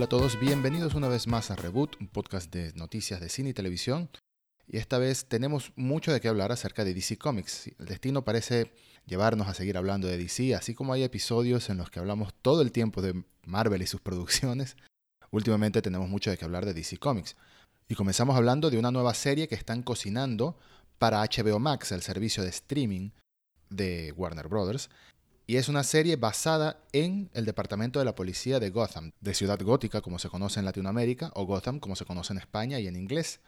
Hola a todos, bienvenidos una vez más a Reboot, un podcast de noticias de cine y televisión. Y esta vez tenemos mucho de qué hablar acerca de DC Comics. El destino parece llevarnos a seguir hablando de DC, así como hay episodios en los que hablamos todo el tiempo de Marvel y sus producciones. Últimamente tenemos mucho de qué hablar de DC Comics. Y comenzamos hablando de una nueva serie que están cocinando para HBO Max, el servicio de streaming de Warner Brothers, y es una serie basada en el departamento de la policía de Gotham, de Ciudad Gótica como se conoce en Latinoamérica, o Gotham como se conoce en España y en inglés.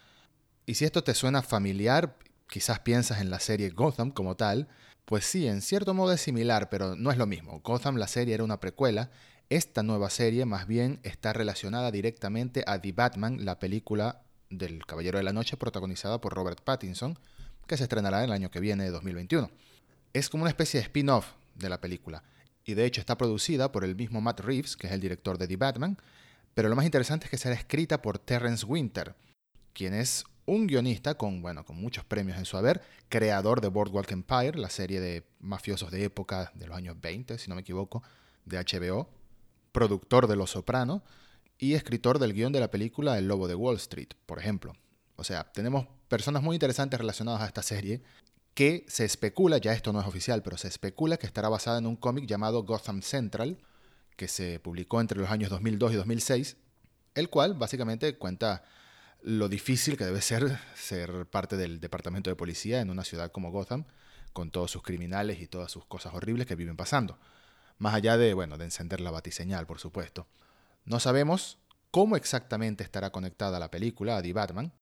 Y si esto te suena familiar, quizás piensas en la serie Gotham como tal, pues sí, en cierto modo es similar, pero no es lo mismo. Gotham, la serie, era una precuela. Esta nueva serie más bien está relacionada directamente a The Batman, la película del Caballero de la Noche protagonizada por Robert Pattinson, que se estrenará el año que viene, 2021. Es como una especie de spin-off de la película. Y de hecho está producida por el mismo Matt Reeves, que es el director de The Batman, pero lo más interesante es que será escrita por Terrence Winter, quien es un guionista con, bueno, con muchos premios en su haber, creador de Boardwalk Empire, la serie de mafiosos de época de los años 20, si no me equivoco, de HBO, productor de Los Soprano y escritor del guion de la película El Lobo de Wall Street, por ejemplo. O sea, tenemos personas muy interesantes relacionadas a esta serie que se especula, ya esto no es oficial, pero se especula que estará basada en un cómic llamado Gotham Central, que se publicó entre los años 2002 y 2006, el cual básicamente cuenta lo difícil que debe ser ser parte del departamento de policía en una ciudad como Gotham, con todos sus criminales y todas sus cosas horribles que viven pasando. Más allá de, bueno, de encender la batiseñal, por supuesto. No sabemos cómo exactamente estará conectada la película a The Batman,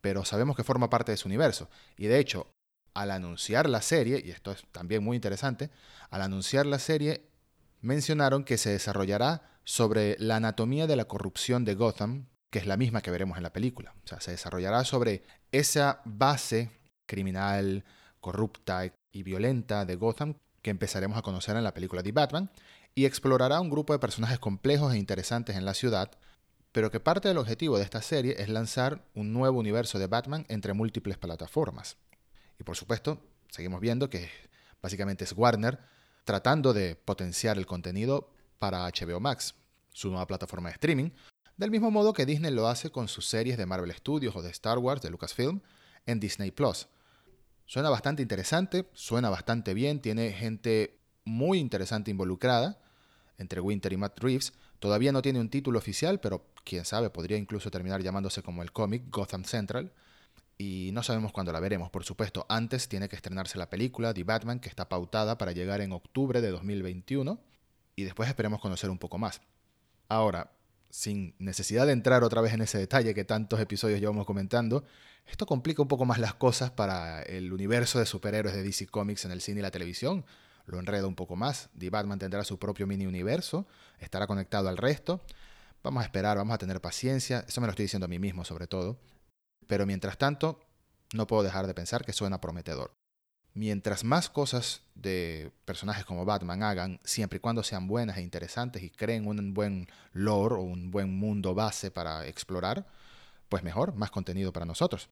pero sabemos que forma parte de su universo. Y de hecho, al anunciar la serie, y esto es también muy interesante, al anunciar la serie mencionaron que se desarrollará sobre la anatomía de la corrupción de Gotham, que es la misma que veremos en la película. O sea, se desarrollará sobre esa base criminal, corrupta y violenta de Gotham que empezaremos a conocer en la película de Batman, y explorará un grupo de personajes complejos e interesantes en la ciudad, pero que parte del objetivo de esta serie es lanzar un nuevo universo de Batman entre múltiples plataformas. Y por supuesto, seguimos viendo que básicamente es Warner tratando de potenciar el contenido para HBO Max, su nueva plataforma de streaming, del mismo modo que Disney lo hace con sus series de Marvel Studios o de Star Wars de Lucasfilm en Disney Plus. Suena bastante interesante, suena bastante bien, tiene gente muy interesante involucrada entre Winter y Matt Reeves. Todavía no tiene un título oficial, pero quién sabe, podría incluso terminar llamándose como el cómic Gotham Central y no sabemos cuándo la veremos, por supuesto. Antes tiene que estrenarse la película The Batman, que está pautada para llegar en octubre de 2021, y después esperemos conocer un poco más. Ahora, sin necesidad de entrar otra vez en ese detalle que tantos episodios llevamos comentando, esto complica un poco más las cosas para el universo de superhéroes de DC Comics en el cine y la televisión. Lo enreda un poco más. The Batman tendrá su propio mini universo, estará conectado al resto. Vamos a esperar, vamos a tener paciencia. Eso me lo estoy diciendo a mí mismo, sobre todo. Pero mientras tanto, no puedo dejar de pensar que suena prometedor. Mientras más cosas de personajes como Batman hagan, siempre y cuando sean buenas e interesantes y creen un buen lore o un buen mundo base para explorar, pues mejor, más contenido para nosotros.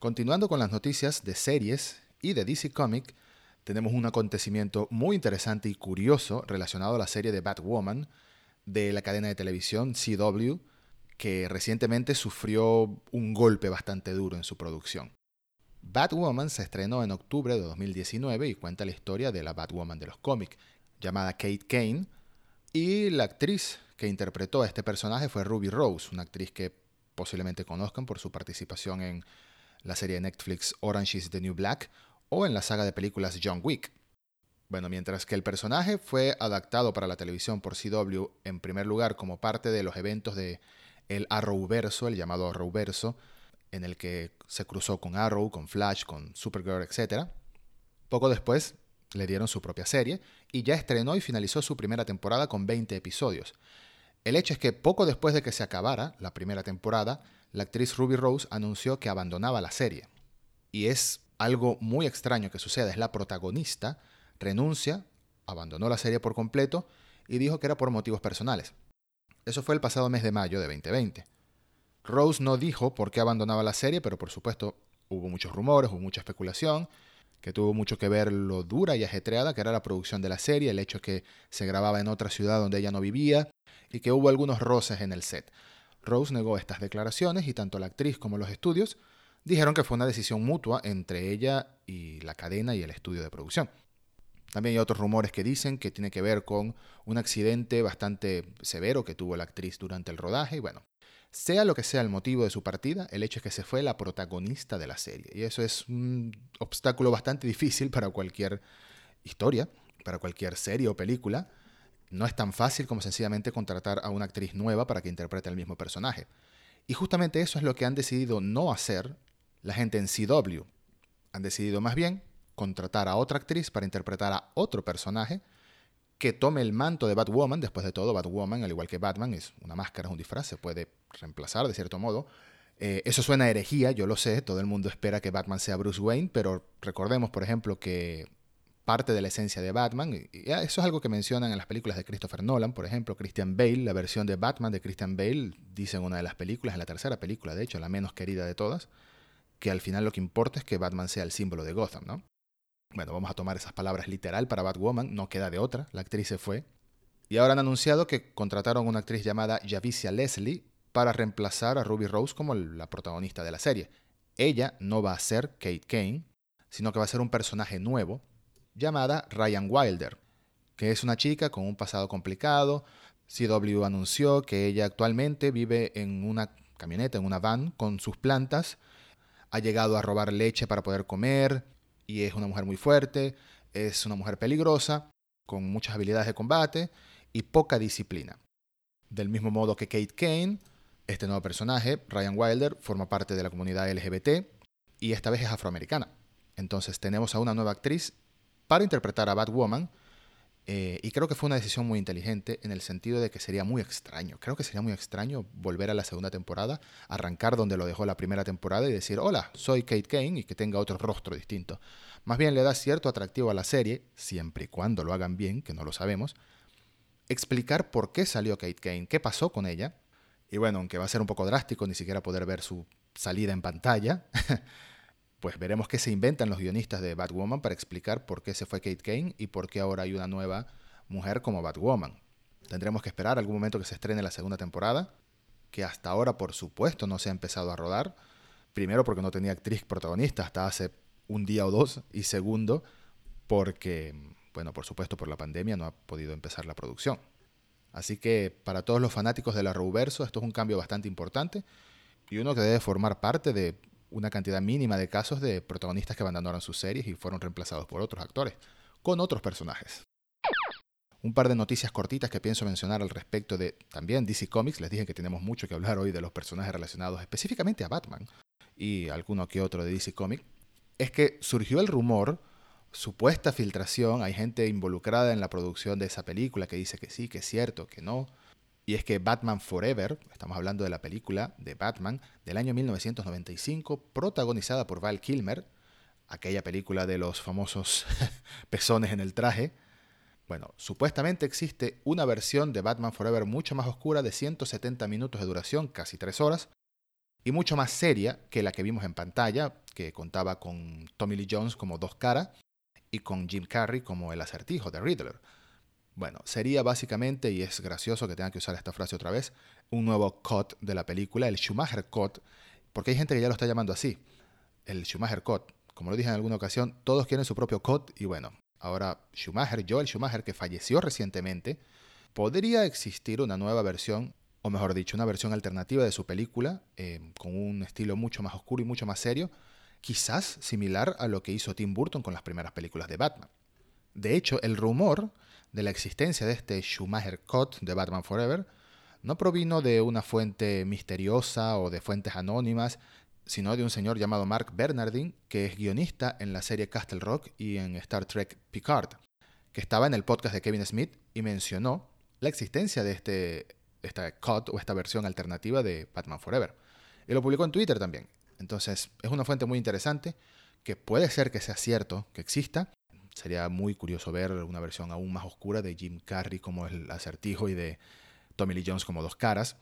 Continuando con las noticias de series y de DC Comic, tenemos un acontecimiento muy interesante y curioso relacionado a la serie de Batwoman de la cadena de televisión CW, que recientemente sufrió un golpe bastante duro en su producción. Batwoman se estrenó en octubre de 2019 y cuenta la historia de la Batwoman de los cómics, llamada Kate Kane, y la actriz que interpretó a este personaje fue Ruby Rose, una actriz que posiblemente conozcan por su participación en la serie de Netflix Orange is the New Black o en la saga de películas John Wick. Bueno, mientras que el personaje fue adaptado para la televisión por CW en primer lugar como parte de los eventos de el Arrowverso, el llamado Arrowverso, en el que se cruzó con Arrow, con Flash, con Supergirl, etc. Poco después le dieron su propia serie y ya estrenó y finalizó su primera temporada con 20 episodios. El hecho es que poco después de que se acabara la primera temporada, la actriz Ruby Rose anunció que abandonaba la serie. Y es algo muy extraño que suceda, es la protagonista, renuncia, abandonó la serie por completo y dijo que era por motivos personales. Eso fue el pasado mes de mayo de 2020. Rose no dijo por qué abandonaba la serie, pero por supuesto hubo muchos rumores, hubo mucha especulación, que tuvo mucho que ver lo dura y ajetreada que era la producción de la serie, el hecho que se grababa en otra ciudad donde ella no vivía, y que hubo algunos roces en el set. Rose negó estas declaraciones y tanto la actriz como los estudios dijeron que fue una decisión mutua entre ella y la cadena y el estudio de producción. También hay otros rumores que dicen que tiene que ver con un accidente bastante severo que tuvo la actriz durante el rodaje. Y bueno, sea lo que sea el motivo de su partida, el hecho es que se fue la protagonista de la serie. Y eso es un obstáculo bastante difícil para cualquier historia, para cualquier serie o película. No es tan fácil como sencillamente contratar a una actriz nueva para que interprete el mismo personaje. Y justamente eso es lo que han decidido no hacer la gente en CW. Han decidido más bien contratar a otra actriz para interpretar a otro personaje que tome el manto de Batwoman. Después de todo, Batwoman, al igual que Batman, es una máscara, es un disfraz, se puede reemplazar de cierto modo. Eh, eso suena a herejía, yo lo sé, todo el mundo espera que Batman sea Bruce Wayne, pero recordemos, por ejemplo, que parte de la esencia de Batman, y eso es algo que mencionan en las películas de Christopher Nolan, por ejemplo, Christian Bale, la versión de Batman de Christian Bale, dice en una de las películas, en la tercera película, de hecho, la menos querida de todas, que al final lo que importa es que Batman sea el símbolo de Gotham, ¿no? Bueno, vamos a tomar esas palabras literal para Batwoman, no queda de otra, la actriz se fue. Y ahora han anunciado que contrataron a una actriz llamada Javicia Leslie para reemplazar a Ruby Rose como la protagonista de la serie. Ella no va a ser Kate Kane, sino que va a ser un personaje nuevo llamada Ryan Wilder, que es una chica con un pasado complicado. CW anunció que ella actualmente vive en una camioneta, en una van, con sus plantas. Ha llegado a robar leche para poder comer, y es una mujer muy fuerte, es una mujer peligrosa, con muchas habilidades de combate y poca disciplina. Del mismo modo que Kate Kane, este nuevo personaje, Ryan Wilder, forma parte de la comunidad LGBT y esta vez es afroamericana. Entonces tenemos a una nueva actriz para interpretar a Batwoman eh, y creo que fue una decisión muy inteligente en el sentido de que sería muy extraño. Creo que sería muy extraño volver a la segunda temporada, arrancar donde lo dejó la primera temporada y decir, hola, soy Kate Kane y que tenga otro rostro distinto. Más bien le da cierto atractivo a la serie, siempre y cuando lo hagan bien, que no lo sabemos, explicar por qué salió Kate Kane, qué pasó con ella. Y bueno, aunque va a ser un poco drástico ni siquiera poder ver su salida en pantalla, pues veremos qué se inventan los guionistas de Batwoman para explicar por qué se fue Kate Kane y por qué ahora hay una nueva mujer como Batwoman. Tendremos que esperar algún momento que se estrene la segunda temporada, que hasta ahora por supuesto no se ha empezado a rodar. Primero porque no tenía actriz protagonista hasta hace un día o dos y segundo porque, bueno, por supuesto por la pandemia no ha podido empezar la producción. Así que para todos los fanáticos de la Arrowverso esto es un cambio bastante importante y uno que debe formar parte de una cantidad mínima de casos de protagonistas que abandonaron sus series y fueron reemplazados por otros actores, con otros personajes. Un par de noticias cortitas que pienso mencionar al respecto de también DC Comics. Les dije que tenemos mucho que hablar hoy de los personajes relacionados específicamente a Batman y alguno que otro de DC Comics. Es que surgió el rumor, supuesta filtración, hay gente involucrada en la producción de esa película que dice que sí, que es cierto, que no, y es que Batman Forever, estamos hablando de la película de Batman del año 1995, protagonizada por Val Kilmer, aquella película de los famosos pezones en el traje. Bueno, supuestamente existe una versión de Batman Forever mucho más oscura de 170 minutos de duración, casi 3 horas, y mucho más seria que la que vimos en pantalla, que contaba con Tommy Lee Jones como dos caras y con Jim Carrey como el acertijo de Riddler. Bueno, sería básicamente, y es gracioso que tenga que usar esta frase otra vez, un nuevo cut de la película, el Schumacher cut, porque hay gente que ya lo está llamando así, el Schumacher cut. Como lo dije en alguna ocasión, todos quieren su propio cut y bueno, ahora Schumacher, Joel Schumacher, que falleció recientemente, podría existir una nueva versión, o mejor dicho, una versión alternativa de su película, eh, con un estilo mucho más oscuro y mucho más serio, quizás similar a lo que hizo Tim Burton con las primeras películas de Batman. De hecho, el rumor de la existencia de este Schumacher Cut de Batman Forever no provino de una fuente misteriosa o de fuentes anónimas, sino de un señor llamado Mark Bernardin, que es guionista en la serie Castle Rock y en Star Trek Picard, que estaba en el podcast de Kevin Smith y mencionó la existencia de este, esta cut o esta versión alternativa de Batman Forever. Y lo publicó en Twitter también. Entonces, es una fuente muy interesante que puede ser que sea cierto que exista, Sería muy curioso ver una versión aún más oscura de Jim Carrey como el acertijo y de Tommy Lee Jones como dos caras.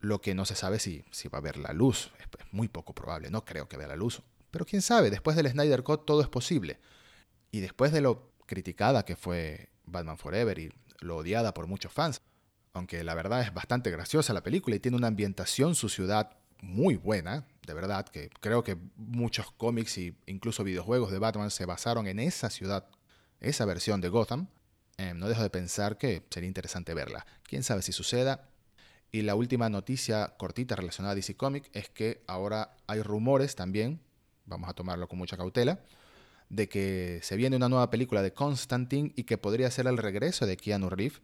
Lo que no se sabe si, si va a ver la luz. Es muy poco probable, no creo que vea la luz. Pero quién sabe, después del Snyder Cut todo es posible. Y después de lo criticada que fue Batman Forever y lo odiada por muchos fans, aunque la verdad es bastante graciosa la película y tiene una ambientación, su ciudad muy buena, de verdad, que creo que muchos cómics e incluso videojuegos de Batman se basaron en esa ciudad, esa versión de Gotham. Eh, no dejo de pensar que sería interesante verla. Quién sabe si suceda. Y la última noticia cortita relacionada a DC Comics es que ahora hay rumores también, vamos a tomarlo con mucha cautela, de que se viene una nueva película de Constantine y que podría ser el regreso de Keanu Reeves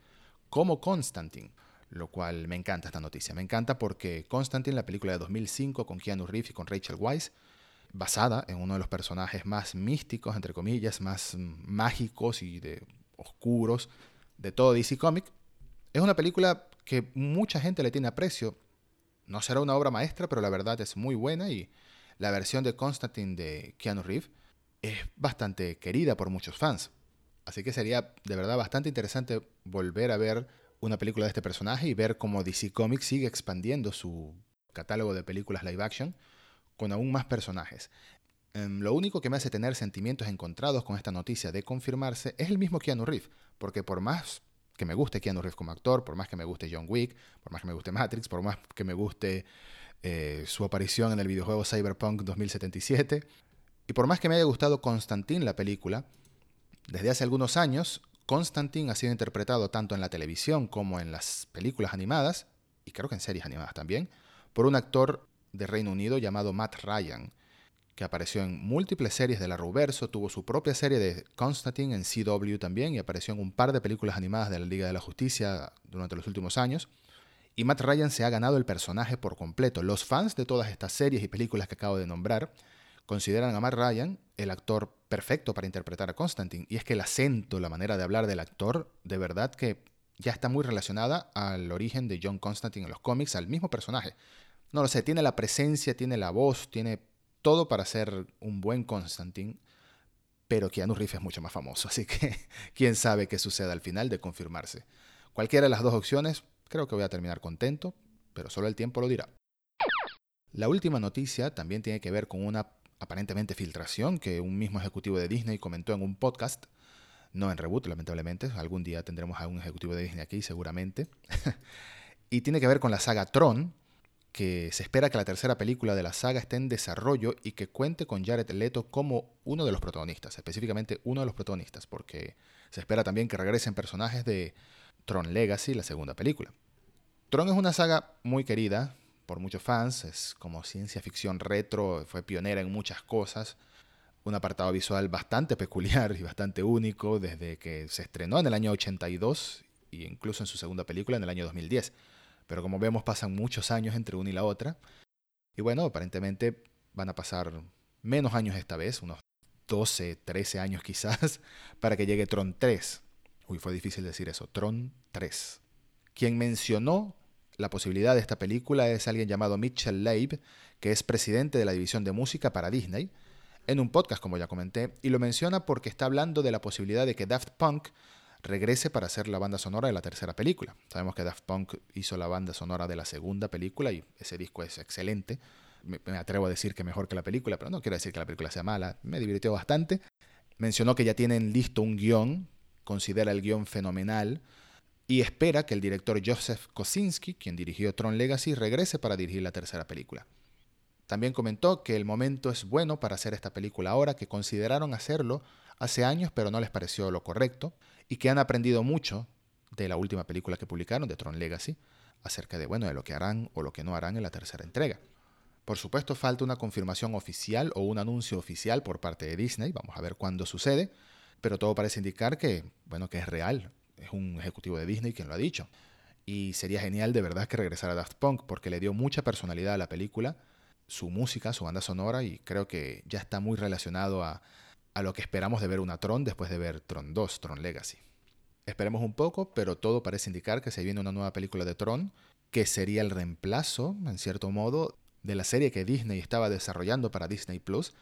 como Constantine lo cual me encanta esta noticia. Me encanta porque Constantine, la película de 2005 con Keanu Reeves y con Rachel Weisz, basada en uno de los personajes más místicos, entre comillas, más mágicos y de oscuros de todo DC Comic, es una película que mucha gente le tiene aprecio. No será una obra maestra, pero la verdad es muy buena y la versión de Constantine de Keanu Reeves es bastante querida por muchos fans. Así que sería de verdad bastante interesante volver a ver una película de este personaje y ver cómo DC Comics sigue expandiendo su catálogo de películas live action con aún más personajes. Em, lo único que me hace tener sentimientos encontrados con esta noticia de confirmarse es el mismo Keanu Reeves, porque por más que me guste Keanu Reeves como actor, por más que me guste John Wick, por más que me guste Matrix, por más que me guste eh, su aparición en el videojuego Cyberpunk 2077, y por más que me haya gustado Constantine la película, desde hace algunos años Constantine ha sido interpretado tanto en la televisión como en las películas animadas, y creo que en series animadas también, por un actor de Reino Unido llamado Matt Ryan, que apareció en múltiples series de la Ruverso, tuvo su propia serie de Constantine en CW también y apareció en un par de películas animadas de la Liga de la Justicia durante los últimos años. Y Matt Ryan se ha ganado el personaje por completo. Los fans de todas estas series y películas que acabo de nombrar consideran a Matt Ryan el actor perfecto para interpretar a Constantine. Y es que el acento, la manera de hablar del actor, de verdad que ya está muy relacionada al origen de John Constantine en los cómics, al mismo personaje. No lo sé, tiene la presencia, tiene la voz, tiene todo para ser un buen Constantine, pero Keanu Reeves es mucho más famoso, así que quién sabe qué suceda al final de confirmarse. Cualquiera de las dos opciones, creo que voy a terminar contento, pero solo el tiempo lo dirá. La última noticia también tiene que ver con una aparentemente filtración que un mismo ejecutivo de Disney comentó en un podcast, no en Reboot, lamentablemente, algún día tendremos a un ejecutivo de Disney aquí seguramente, y tiene que ver con la saga Tron, que se espera que la tercera película de la saga esté en desarrollo y que cuente con Jared Leto como uno de los protagonistas, específicamente uno de los protagonistas, porque se espera también que regresen personajes de Tron Legacy, la segunda película. Tron es una saga muy querida, por muchos fans, es como ciencia ficción retro, fue pionera en muchas cosas, un apartado visual bastante peculiar y bastante único desde que se estrenó en el año 82 e incluso en su segunda película en el año 2010. Pero como vemos pasan muchos años entre una y la otra. Y bueno, aparentemente van a pasar menos años esta vez, unos 12, 13 años quizás, para que llegue Tron 3. Uy, fue difícil decir eso, Tron 3. Quien mencionó la posibilidad de esta película es alguien llamado Mitchell Leib, que es presidente de la división de música para Disney, en un podcast, como ya comenté, y lo menciona porque está hablando de la posibilidad de que Daft Punk regrese para hacer la banda sonora de la tercera película. Sabemos que Daft Punk hizo la banda sonora de la segunda película y ese disco es excelente. Me, atrevo a decir que mejor que la película, pero no quiero decir que la película sea mala. Me divirtió bastante. Mencionó que ya tienen listo un guion, considera el guion fenomenal y espera que el director Joseph Kosinski, quien dirigió Tron Legacy, regrese para dirigir la tercera película. También comentó que el momento es bueno para hacer esta película ahora, que consideraron hacerlo hace años pero no les pareció lo correcto, y que han aprendido mucho de la última película que publicaron, de Tron Legacy, acerca de, bueno, de lo que harán o lo que no harán en la tercera entrega. Por supuesto, falta una confirmación oficial o un anuncio oficial por parte de Disney, vamos a ver cuándo sucede, pero todo parece indicar que, bueno, que es real, es un ejecutivo de Disney quien lo ha dicho. Y sería genial de verdad que regresara Daft Punk porque le dio mucha personalidad a la película, su música, su banda sonora y creo que ya está muy relacionado a, a lo que esperamos de ver una Tron después de ver Tron 2, Tron Legacy. Esperemos un poco, pero todo parece indicar que se viene una nueva película de Tron, que sería el reemplazo, en cierto modo, de la serie que Disney estaba desarrollando para Disney Plus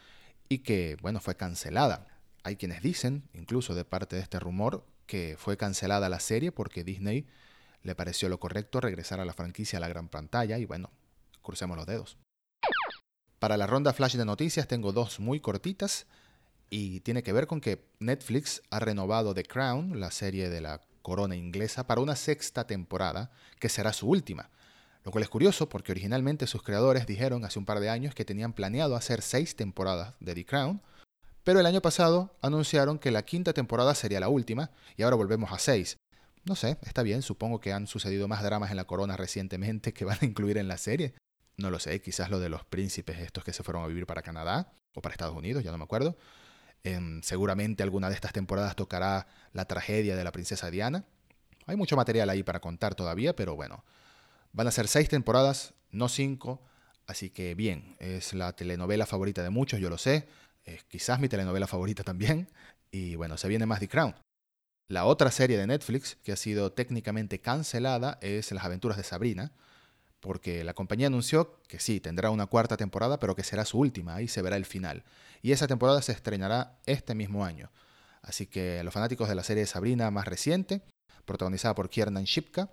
y que, bueno, fue cancelada. Hay quienes dicen, incluso de parte de este rumor, que fue cancelada la serie porque Disney le pareció lo correcto regresar a la franquicia a la gran pantalla y bueno, crucemos los dedos. Para la ronda flash de noticias tengo dos muy cortitas y tiene que ver con que Netflix ha renovado The Crown, la serie de la corona inglesa para una sexta temporada, que será su última. Lo cual es curioso porque originalmente sus creadores dijeron hace un par de años que tenían planeado hacer seis temporadas de The Crown, pero el año pasado anunciaron que la quinta temporada sería la última y ahora volvemos a seis. No sé, está bien, supongo que han sucedido más dramas en la corona recientemente que van a incluir en la serie. No lo sé, quizás lo de los príncipes estos que se fueron a vivir para Canadá o para Estados Unidos, ya no me acuerdo. Em, seguramente alguna de estas temporadas tocará la tragedia de la princesa Diana. Hay mucho material ahí para contar todavía, pero bueno, van a ser seis temporadas, no cinco, así que bien, es la telenovela favorita de muchos, yo lo sé, es quizás mi telenovela favorita también, y bueno, se viene más The Crown. La otra serie de Netflix que ha sido técnicamente cancelada es Las aventuras de Sabrina, porque la compañía anunció que sí, tendrá una cuarta temporada, pero que será su última, ahí se verá el final. Y esa temporada se estrenará este mismo año. Así que los fanáticos de la serie de Sabrina más reciente, protagonizada por Kiernan Shipka,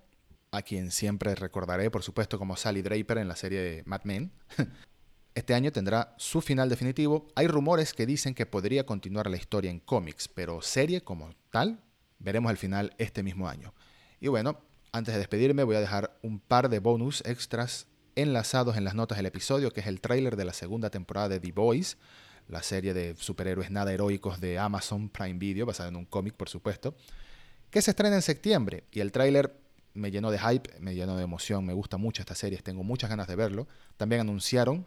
a quien siempre recordaré, por supuesto, como Sally Draper en la serie de Mad Men, este año tendrá su final definitivo. Hay rumores que dicen que podría continuar la historia en cómics, pero serie como tal, veremos el final este mismo año. Y bueno, antes de despedirme voy a dejar un par de bonus extras enlazados en las notas del episodio, que es el tráiler de la segunda temporada de The Boys, la serie de superhéroes nada heroicos de Amazon Prime Video, basada en un cómic, por supuesto, que se estrena en septiembre. Y el tráiler me llenó de hype, me llenó de emoción, me gusta mucho esta serie, tengo muchas ganas de verlo. También anunciaron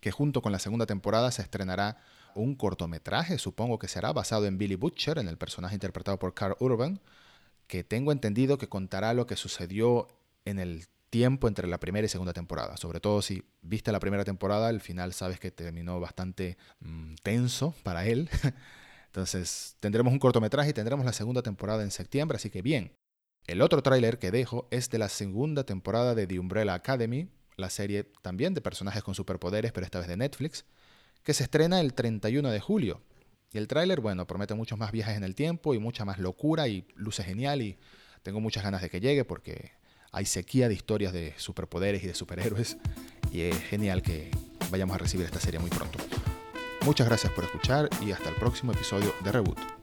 que junto con la segunda temporada se estrenará un cortometraje, supongo que será basado en Billy Butcher, en el personaje interpretado por Carl Urban, que tengo entendido que contará lo que sucedió en el tiempo entre la primera y segunda temporada. Sobre todo si viste la primera temporada, el final sabes que terminó bastante mm, tenso para él. Entonces tendremos un cortometraje y tendremos la segunda temporada en septiembre, así que bien. El otro tráiler que dejo es de la segunda temporada de The Umbrella Academy, la serie también de personajes con superpoderes, pero esta vez de Netflix, que se estrena el 31 de julio. Y el tráiler, bueno, promete muchos más viajes en el tiempo y mucha más locura y luce genial y tengo muchas ganas de que llegue porque hay sequía de historias de superpoderes y de superhéroes y es genial que vayamos a recibir esta serie muy pronto. Muchas gracias por escuchar y hasta el próximo episodio de Reboot.